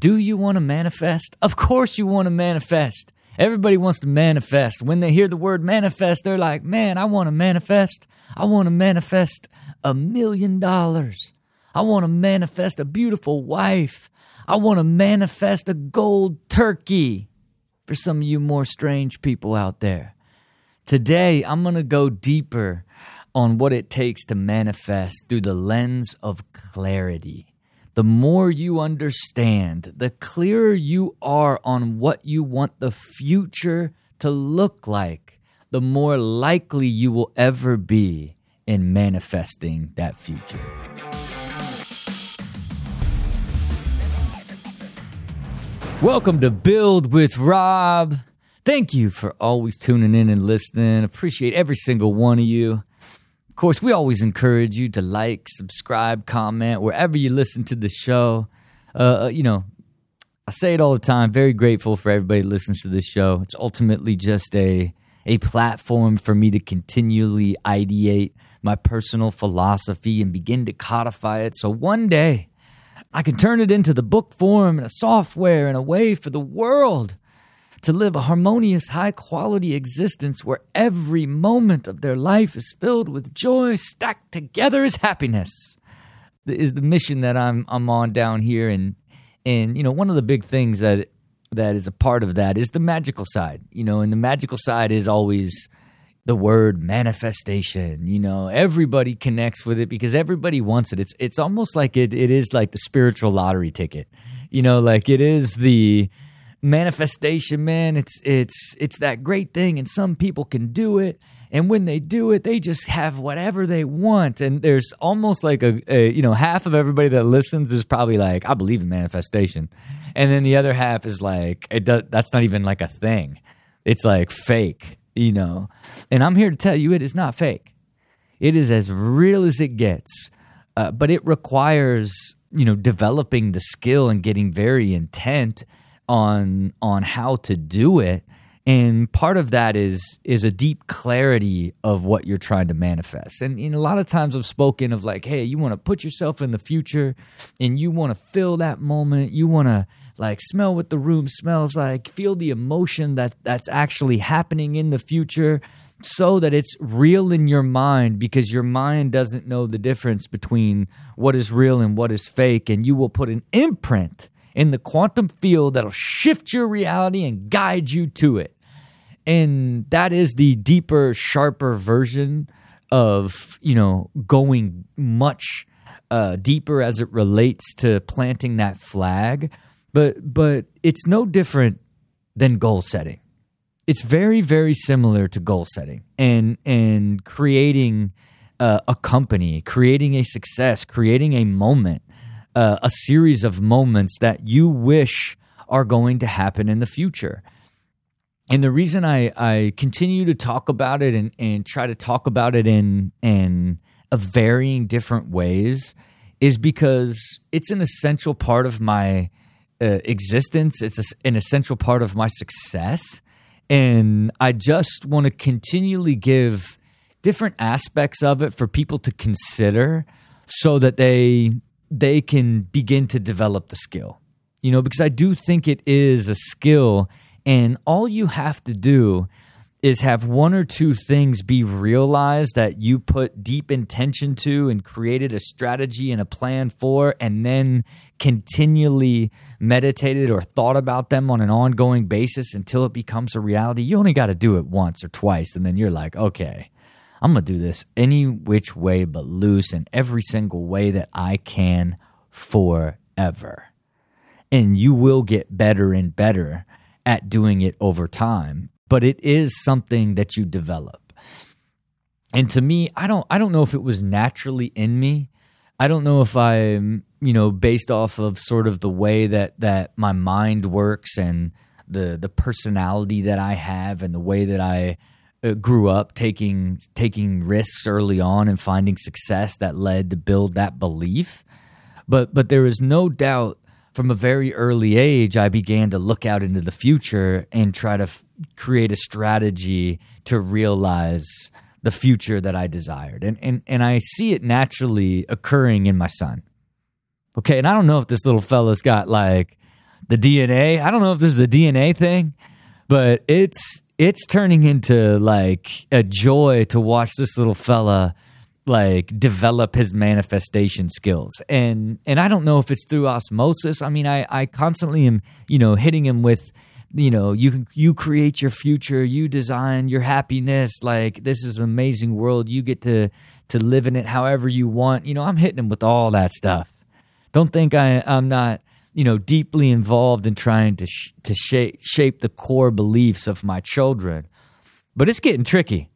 Do you want to manifest? Of course you want to manifest. Everybody wants to manifest. When they hear the word manifest, they're like, man, I want to manifest. I want to manifest a million dollars. I want to manifest a beautiful wife. I want to manifest a gold turkey for some of you more strange people out there. Today, I'm going to go deeper on what it takes to manifest through the lens of clarity. The more you understand, the clearer you are on what you want the future to look like, the more likely you will ever be in manifesting that future. Welcome to Build with Rob. Thank you for always tuning in and listening. Appreciate every single one of you. Course, we always encourage you to like, subscribe, comment wherever you listen to the show. Uh, uh, you know, I say it all the time. Very grateful for everybody that listens to this show. It's ultimately just a a platform for me to continually ideate my personal philosophy and begin to codify it. So one day I can turn it into the book form and a software and a way for the world to live a harmonious, high quality existence where every moment of their life is filled with joy stacked together as happiness. Is the mission that I'm I'm on down here and and you know one of the big things that that is a part of that is the magical side. You know, and the magical side is always the word manifestation you know everybody connects with it because everybody wants it it's it's almost like it it is like the spiritual lottery ticket you know like it is the manifestation man it's it's it's that great thing and some people can do it and when they do it they just have whatever they want and there's almost like a, a you know half of everybody that listens is probably like i believe in manifestation and then the other half is like it does, that's not even like a thing it's like fake you know. And I'm here to tell you it is not fake. It is as real as it gets. Uh, but it requires, you know, developing the skill and getting very intent on on how to do it. And part of that is is a deep clarity of what you're trying to manifest. And, and a lot of times I've spoken of like, hey, you want to put yourself in the future and you want to feel that moment. You want to like smell what the room smells like, feel the emotion that that's actually happening in the future so that it's real in your mind because your mind doesn't know the difference between what is real and what is fake and you will put an imprint in the quantum field that'll shift your reality and guide you to it. And that is the deeper, sharper version of, you know, going much uh, deeper as it relates to planting that flag but but it's no different than goal setting. It's very very similar to goal setting and and creating uh, a company, creating a success, creating a moment, uh, a series of moments that you wish are going to happen in the future. And the reason I, I continue to talk about it and, and try to talk about it in in varying different ways is because it's an essential part of my uh, existence. It's a, an essential part of my success. And I just want to continually give different aspects of it for people to consider so that they they can begin to develop the skill. You know, because I do think it is a skill and all you have to do is have one or two things be realized that you put deep intention to and created a strategy and a plan for, and then continually meditated or thought about them on an ongoing basis until it becomes a reality. You only got to do it once or twice, and then you're like, okay, I'm going to do this any which way but loose in every single way that I can forever. And you will get better and better at doing it over time but it is something that you develop. And to me, I don't I don't know if it was naturally in me. I don't know if I'm, um, you know, based off of sort of the way that that my mind works and the the personality that I have and the way that I uh, grew up taking taking risks early on and finding success that led to build that belief. But but there is no doubt from a very early age I began to look out into the future and try to f- create a strategy to realize the future that I desired. And, and, and I see it naturally occurring in my son. Okay. And I don't know if this little fella's got like the DNA. I don't know if this is a DNA thing, but it's it's turning into like a joy to watch this little fella like develop his manifestation skills. And and i don't know if it's through osmosis. I mean i i constantly am you know hitting him with you know you you create your future you design your happiness like this is an amazing world you get to to live in it however you want. You know i'm hitting him with all that stuff. Don't think i i'm not you know deeply involved in trying to sh- to shape shape the core beliefs of my children. But it's getting tricky.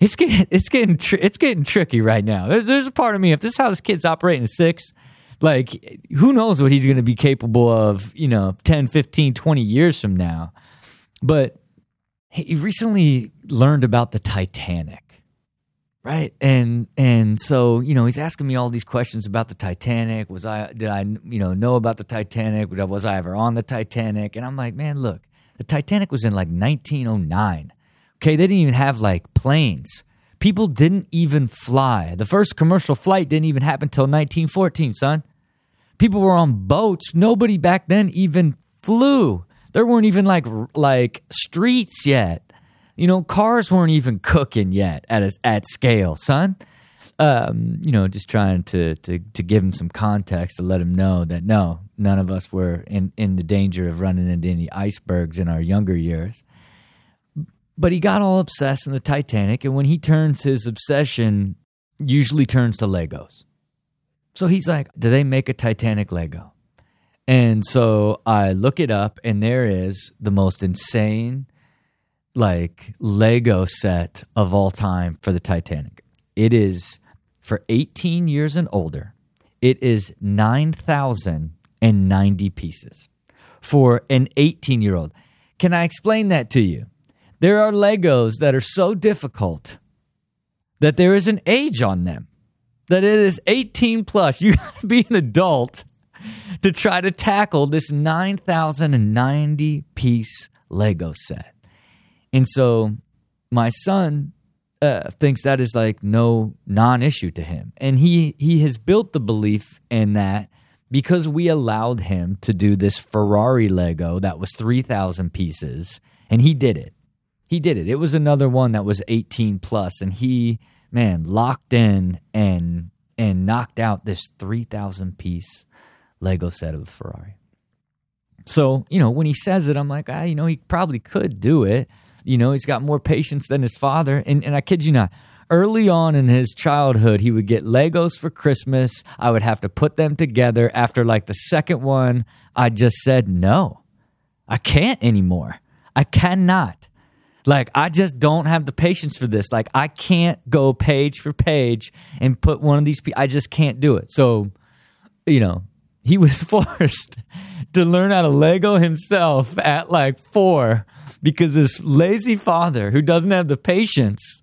It's getting it's getting tr- it's getting tricky right now. There's, there's a part of me if this is how this kid's operating at six like who knows what he's going to be capable of you know 10 15 20 years from now. But he recently learned about the titanic right. And and so you know he's asking me all these questions about the titanic. Was i did i you know know about the titanic? Was i ever on the titanic? And i'm like man look the titanic was in like 1909 okay they didn't even have like planes. People didn't even fly. The first commercial flight didn't even happen until 1914 son. People were on boats. Nobody back then even flew. There weren't even like like streets yet. You know, cars weren't even cooking yet at a, at scale, son. Um, you know, just trying to to to give him some context to let him know that no, none of us were in in the danger of running into any icebergs in our younger years. But he got all obsessed in the Titanic, and when he turns his obsession, usually turns to Legos. So he's like, Do they make a Titanic Lego? And so I look it up, and there is the most insane, like, Lego set of all time for the Titanic. It is for 18 years and older, it is 9,090 pieces for an 18 year old. Can I explain that to you? There are Legos that are so difficult that there is an age on them that it is 18 plus. You got to be an adult to try to tackle this 9,090 piece Lego set. And so my son uh, thinks that is like no non-issue to him, and he he has built the belief in that because we allowed him to do this Ferrari Lego that was three thousand pieces, and he did it. He did it. It was another one that was eighteen plus, and he man, locked in and and knocked out this 3,000 piece Lego set of a Ferrari. So, you know, when he says it, I'm like, ah, you know, he probably could do it. You know, he's got more patience than his father. And, and I kid you not, early on in his childhood, he would get Legos for Christmas. I would have to put them together. After like the second one, I just said, no, I can't anymore. I cannot. Like, I just don't have the patience for this. Like, I can't go page for page and put one of these. I just can't do it. So, you know, he was forced to learn how to Lego himself at like four because this lazy father who doesn't have the patience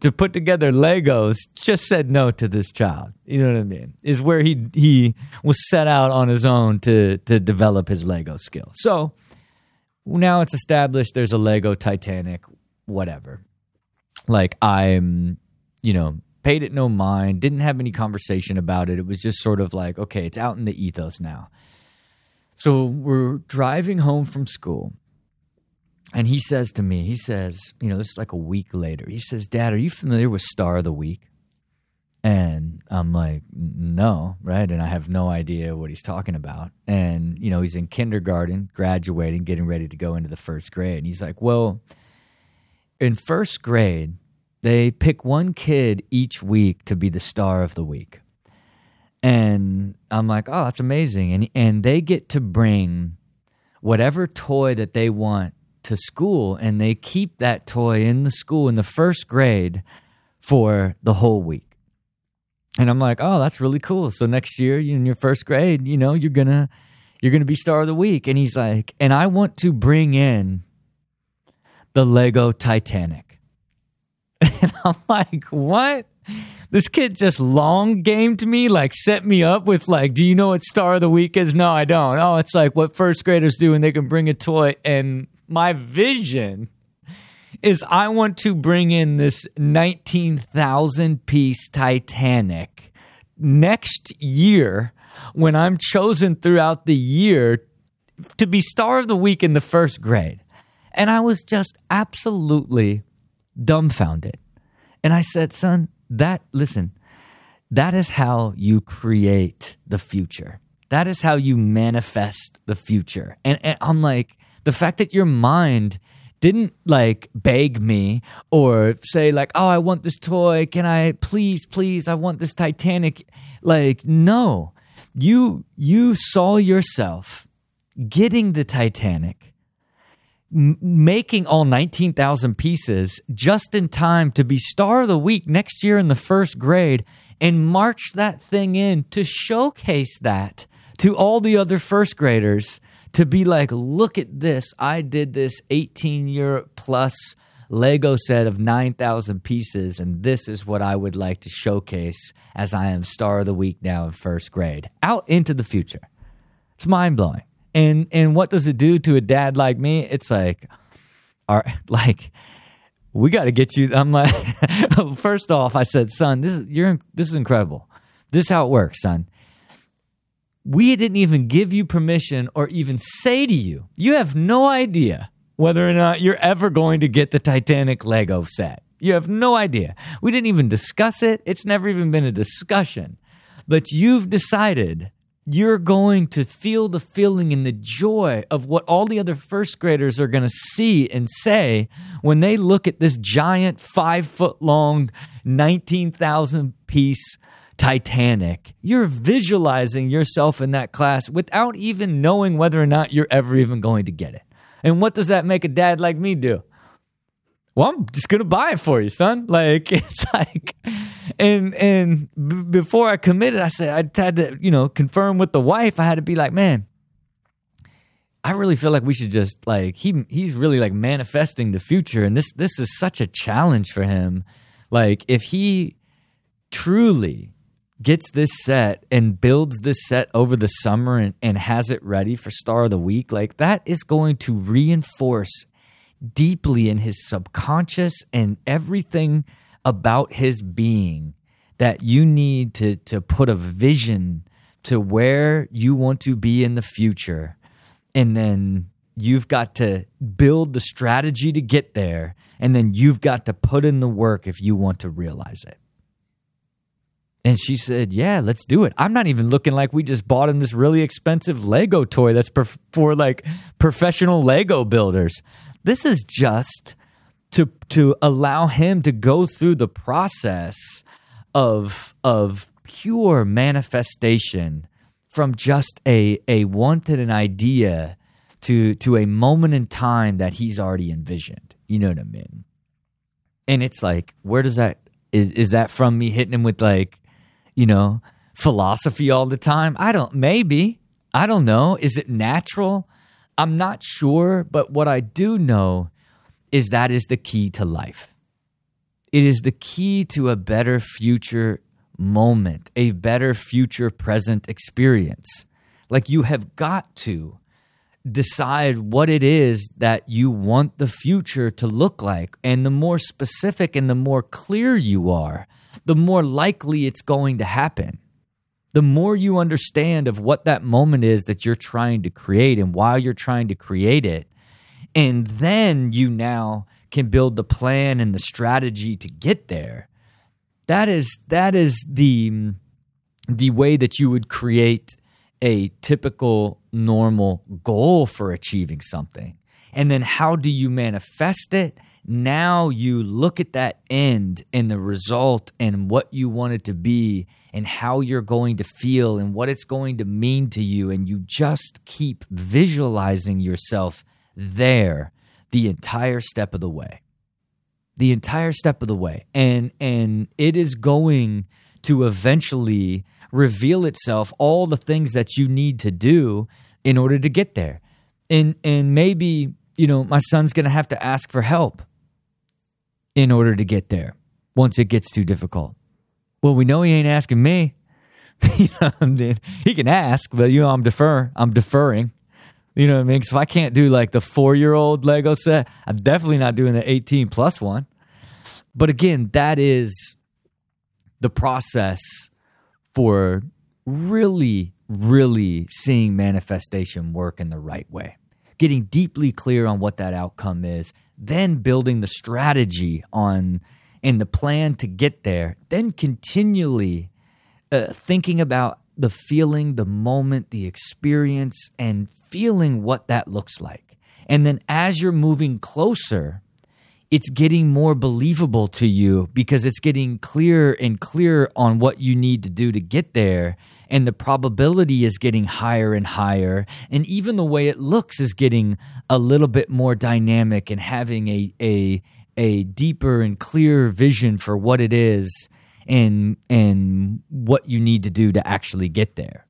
to put together Legos just said no to this child. You know what I mean? Is where he he was set out on his own to to develop his Lego skill. So now it's established there's a Lego Titanic, whatever. Like I'm, you know, paid it no mind, didn't have any conversation about it. It was just sort of like, okay, it's out in the ethos now. So we're driving home from school. And he says to me, he says, you know, this is like a week later. He says, Dad, are you familiar with Star of the Week? And I'm like, no, right? And I have no idea what he's talking about. And, you know, he's in kindergarten, graduating, getting ready to go into the first grade. And he's like, well, in first grade, they pick one kid each week to be the star of the week. And I'm like, oh, that's amazing. And, and they get to bring whatever toy that they want to school, and they keep that toy in the school in the first grade for the whole week. And I'm like, oh, that's really cool. So next year, in your first grade, you know, you're gonna you're gonna be star of the week. And he's like, and I want to bring in the Lego Titanic. And I'm like, what? This kid just long gamed me, like set me up with like, do you know what star of the week is? No, I don't. Oh, it's like what first graders do and they can bring a toy. And my vision is I want to bring in this 19,000 piece Titanic next year when I'm chosen throughout the year to be star of the week in the first grade. And I was just absolutely dumbfounded. And I said, son, that, listen, that is how you create the future. That is how you manifest the future. And, and I'm like, the fact that your mind didn't like beg me or say like oh i want this toy. Can i please please i want this titanic. Like no. You you saw yourself getting the titanic making all 19,000 pieces just in time to be star of the week next year in the first grade and march that thing in to showcase that to all the other first graders to be like, look at this. I did this 18 year plus Lego set of 9,000 pieces, and this is what I would like to showcase as I am star of the week now in first grade. Out into the future. It's mind blowing. And and what does it do to a dad like me? It's like, are like, we got to get you. I'm like, first off, I said, son, this is you're this is incredible. This is how it works, son we didn't even give you permission or even say to you, you have no idea whether or not you're ever going to get the Titanic Lego set. You have no idea. We didn't even discuss it. It's never even been a discussion. But you've decided you're going to feel the feeling and the joy of what all the other first graders are going to see and say when they look at this giant five foot long, 19,000 piece Titanic. You're visualizing yourself in that class without even knowing whether or not you're ever even going to get it. And what does that make a dad like me do? Well, I'm just gonna buy it for you, son. Like it's like, and and b- before I committed, I said I had to, you know, confirm with the wife. I had to be like, man, I really feel like we should just like he he's really like manifesting the future, and this this is such a challenge for him. Like if he truly gets this set and builds this set over the summer and, and has it ready for Star of the Week, like that is going to reinforce deeply in his subconscious and everything about his being that you need to to put a vision to where you want to be in the future. And then you've got to build the strategy to get there. And then you've got to put in the work if you want to realize it and she said, Yeah, let's do it. I'm not even looking like we just bought him this really expensive Lego toy that's for like professional Lego builders. This is just to to allow him to go through the process of of pure manifestation from just a a wanted an idea to to a moment in time that he's already envisioned. You know what I mean? And it's like, where does that is is that from me hitting him with like you know, philosophy all the time? I don't, maybe. I don't know. Is it natural? I'm not sure. But what I do know is that is the key to life. It is the key to a better future moment, a better future present experience. Like you have got to decide what it is that you want the future to look like. And the more specific and the more clear you are, the more likely it's going to happen. The more you understand of what that moment is that you're trying to create and why you're trying to create it, and then you now can build the plan and the strategy to get there. That is that is the the way that you would create a typical normal goal for achieving something. And then how do you manifest it? Now you look at that end and the result and what you want it to be and how you're going to feel and what it's going to mean to you. And you just keep visualizing yourself there the entire step of the way. The entire step of the way. And and it is going to eventually reveal itself all the things that you need to do in order to get there. And and maybe you know my son's going to have to ask for help in order to get there once it gets too difficult. Well, we know he ain't asking me. you know I mean? He can ask, but you know, I'm defer. I'm deferring. You know what I mean? So if I can't do like the four year old Lego set, I'm definitely not doing the 18 plus one. But again, that is the process for really, really seeing manifestation work in the right way. Getting deeply clear on what that outcome is, then building the strategy on and the plan to get there, then continually uh, thinking about the feeling, the moment, the experience, and feeling what that looks like. And then as you're moving closer, it's getting more believable to you because it's getting clearer and clearer on what you need to do to get there. And the probability is getting higher and higher. And even the way it looks is getting a little bit more dynamic and having a, a, a deeper and clearer vision for what it is and and what you need to do to actually get there.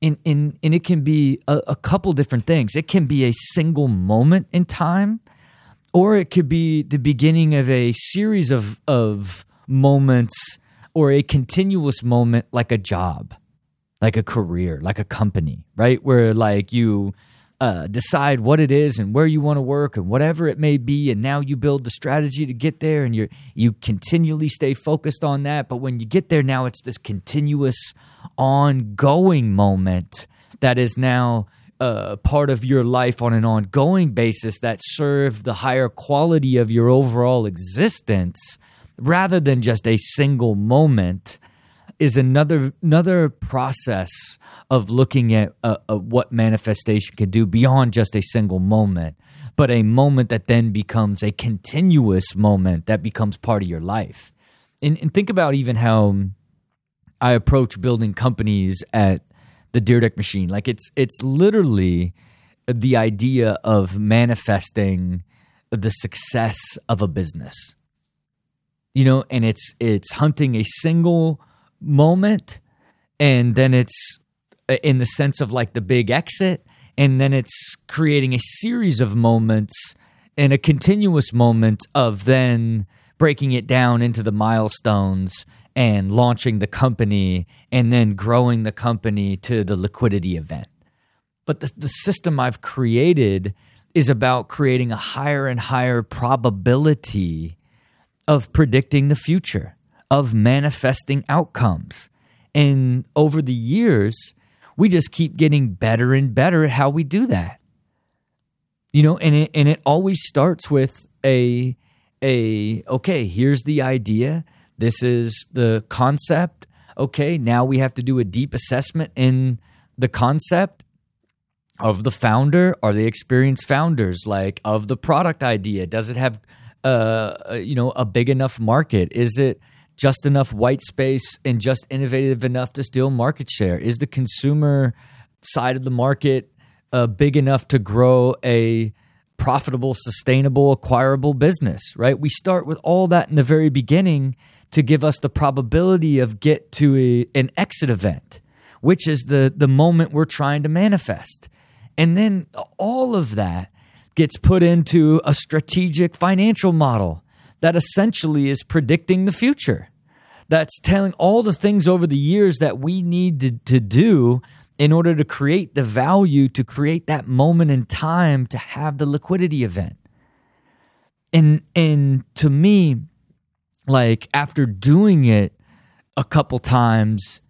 And and and it can be a, a couple different things. It can be a single moment in time, or it could be the beginning of a series of of moments or a continuous moment like a job, like a career, like a company, right? Where like you uh, decide what it is and where you want to work and whatever it may be and now you build the strategy to get there and you you continually stay focused on that but when you get there now it's this continuous ongoing moment that is now uh, part of your life on an ongoing basis that serve the higher quality of your overall existence rather than just a single moment is another another process of looking at uh, uh, what manifestation can do beyond just a single moment, but a moment that then becomes a continuous moment that becomes part of your life. And, and think about even how I approach building companies at the Dyrdek machine. Like it's it's literally the idea of manifesting the success of a business. You know, and it's it's hunting a single moment and then it's uh, in the sense of like the big exit and then it's creating a series of moments and a continuous moment of then breaking it down into the milestones and launching the company and then growing the company to the liquidity event. But the, the system I've created is about creating a higher and higher probability of predicting the future, of manifesting outcomes. And over the years, we just keep getting better and better at how we do that. You know, and it, and it always starts with a a okay, here's the idea. This is the concept. Okay, now we have to do a deep assessment in the concept of the founder. Are they experienced founders? Like of the product idea? Does it have uh, uh you know a big enough market? Is it just enough white space and just innovative enough to steal market share? Is the consumer side of the market uh, big enough to grow a profitable, sustainable, acquirable business? Right. We start with all that in the very beginning to give us the probability of get to a, an exit event, which is the the moment we're trying to manifest, and then all of that gets put into a strategic financial model that essentially is predicting the future. That's telling all the things over the years that we need to, to do in order to create the value, to create that moment in time to have the liquidity event. And and to me, like after doing it a couple times,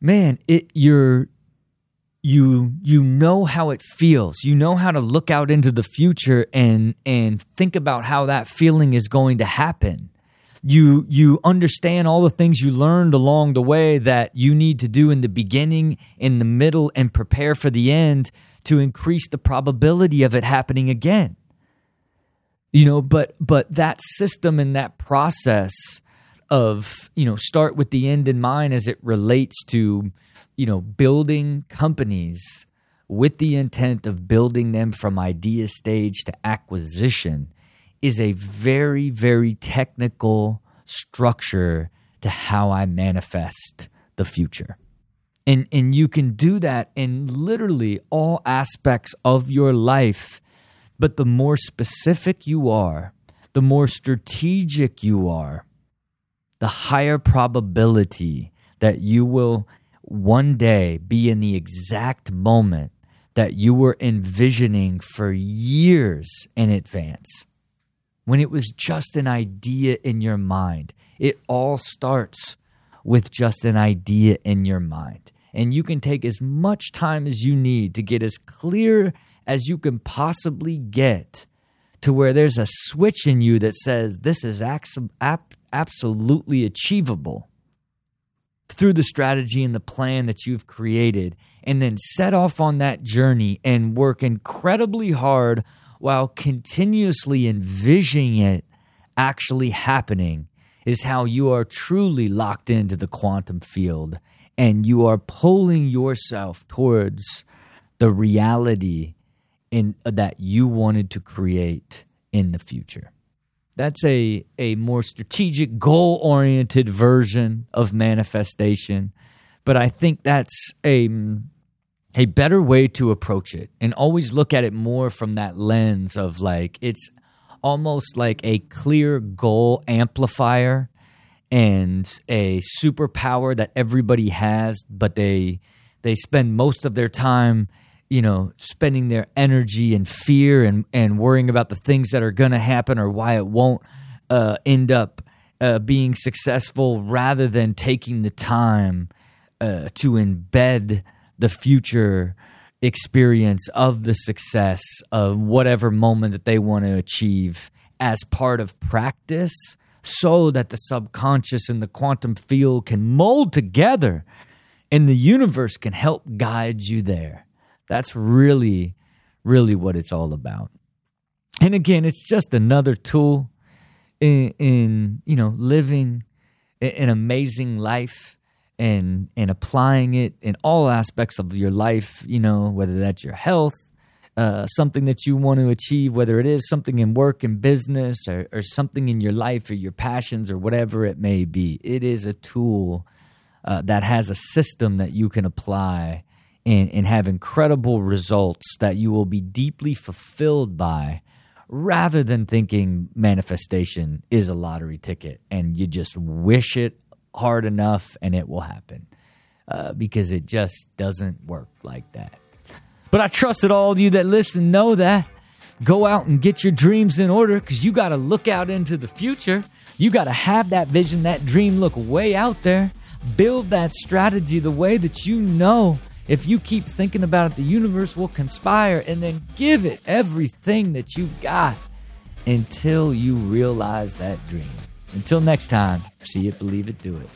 man, it you're you you know how it feels you know how to look out into the future and and think about how that feeling is going to happen you you understand all the things you learned along the way that you need to do in the beginning in the middle and prepare for the end to increase the probability of it happening again. You know but but that system and that process of you know start with the end in mind as it relates to you know, building companies with the intent of building them from idea stage to acquisition is a very, very technical structure to how I manifest the future. And, and you can do that in literally all aspects of your life. But the more specific you are, the more strategic you are, the higher probability that you will one day be in the exact moment that you were envisioning for years in advance. When it was just an idea in your mind. It all starts with just an idea in your mind. And you can take as much time as you need to get as clear as you can possibly get to where there's a switch in you that says this is absolutely achievable through the strategy and the plan that you've created, and then set off on that journey and work incredibly hard while continuously envisioning it actually happening is how you are truly locked into the quantum field and you are pulling yourself towards the reality in that you wanted to create in the future. That's a, a more strategic, goal oriented version of manifestation. But I think that's a, a better way to approach it and always look at it more from that lens of like, it's almost like a clear goal amplifier and a superpower that everybody has, but they they spend most of their time you know, spending their energy and fear and, and worrying about the things that are going to happen or why it won't uh, end up uh, being successful rather than taking the time uh, to embed the future experience of the success of whatever moment that they want to achieve as part of practice so that the subconscious and the quantum field can mold together and the universe can help guide you there. That's really, really what it's all about. And again, it's just another tool in, in you know living an amazing life and and applying it in all aspects of your life. You know, whether that's your health, uh, something that you want to achieve, whether it is something in work and business or, or something in your life or your passions or whatever it may be. It is a tool uh, that has a system that you can apply and, and have incredible results that you will be deeply fulfilled by rather than thinking manifestation is a lottery ticket and you just wish it hard enough and it will happen uh, because it just doesn't work like that. But I trust that all of you that listen know that. Go out and get your dreams in order because you got to look out into the future. You got to have that vision, that dream look way out there. Build that strategy the way that you know if you keep thinking about it, the universe will conspire and then give it everything that you got until you realize that dream. Until next time, see it, believe it, do it.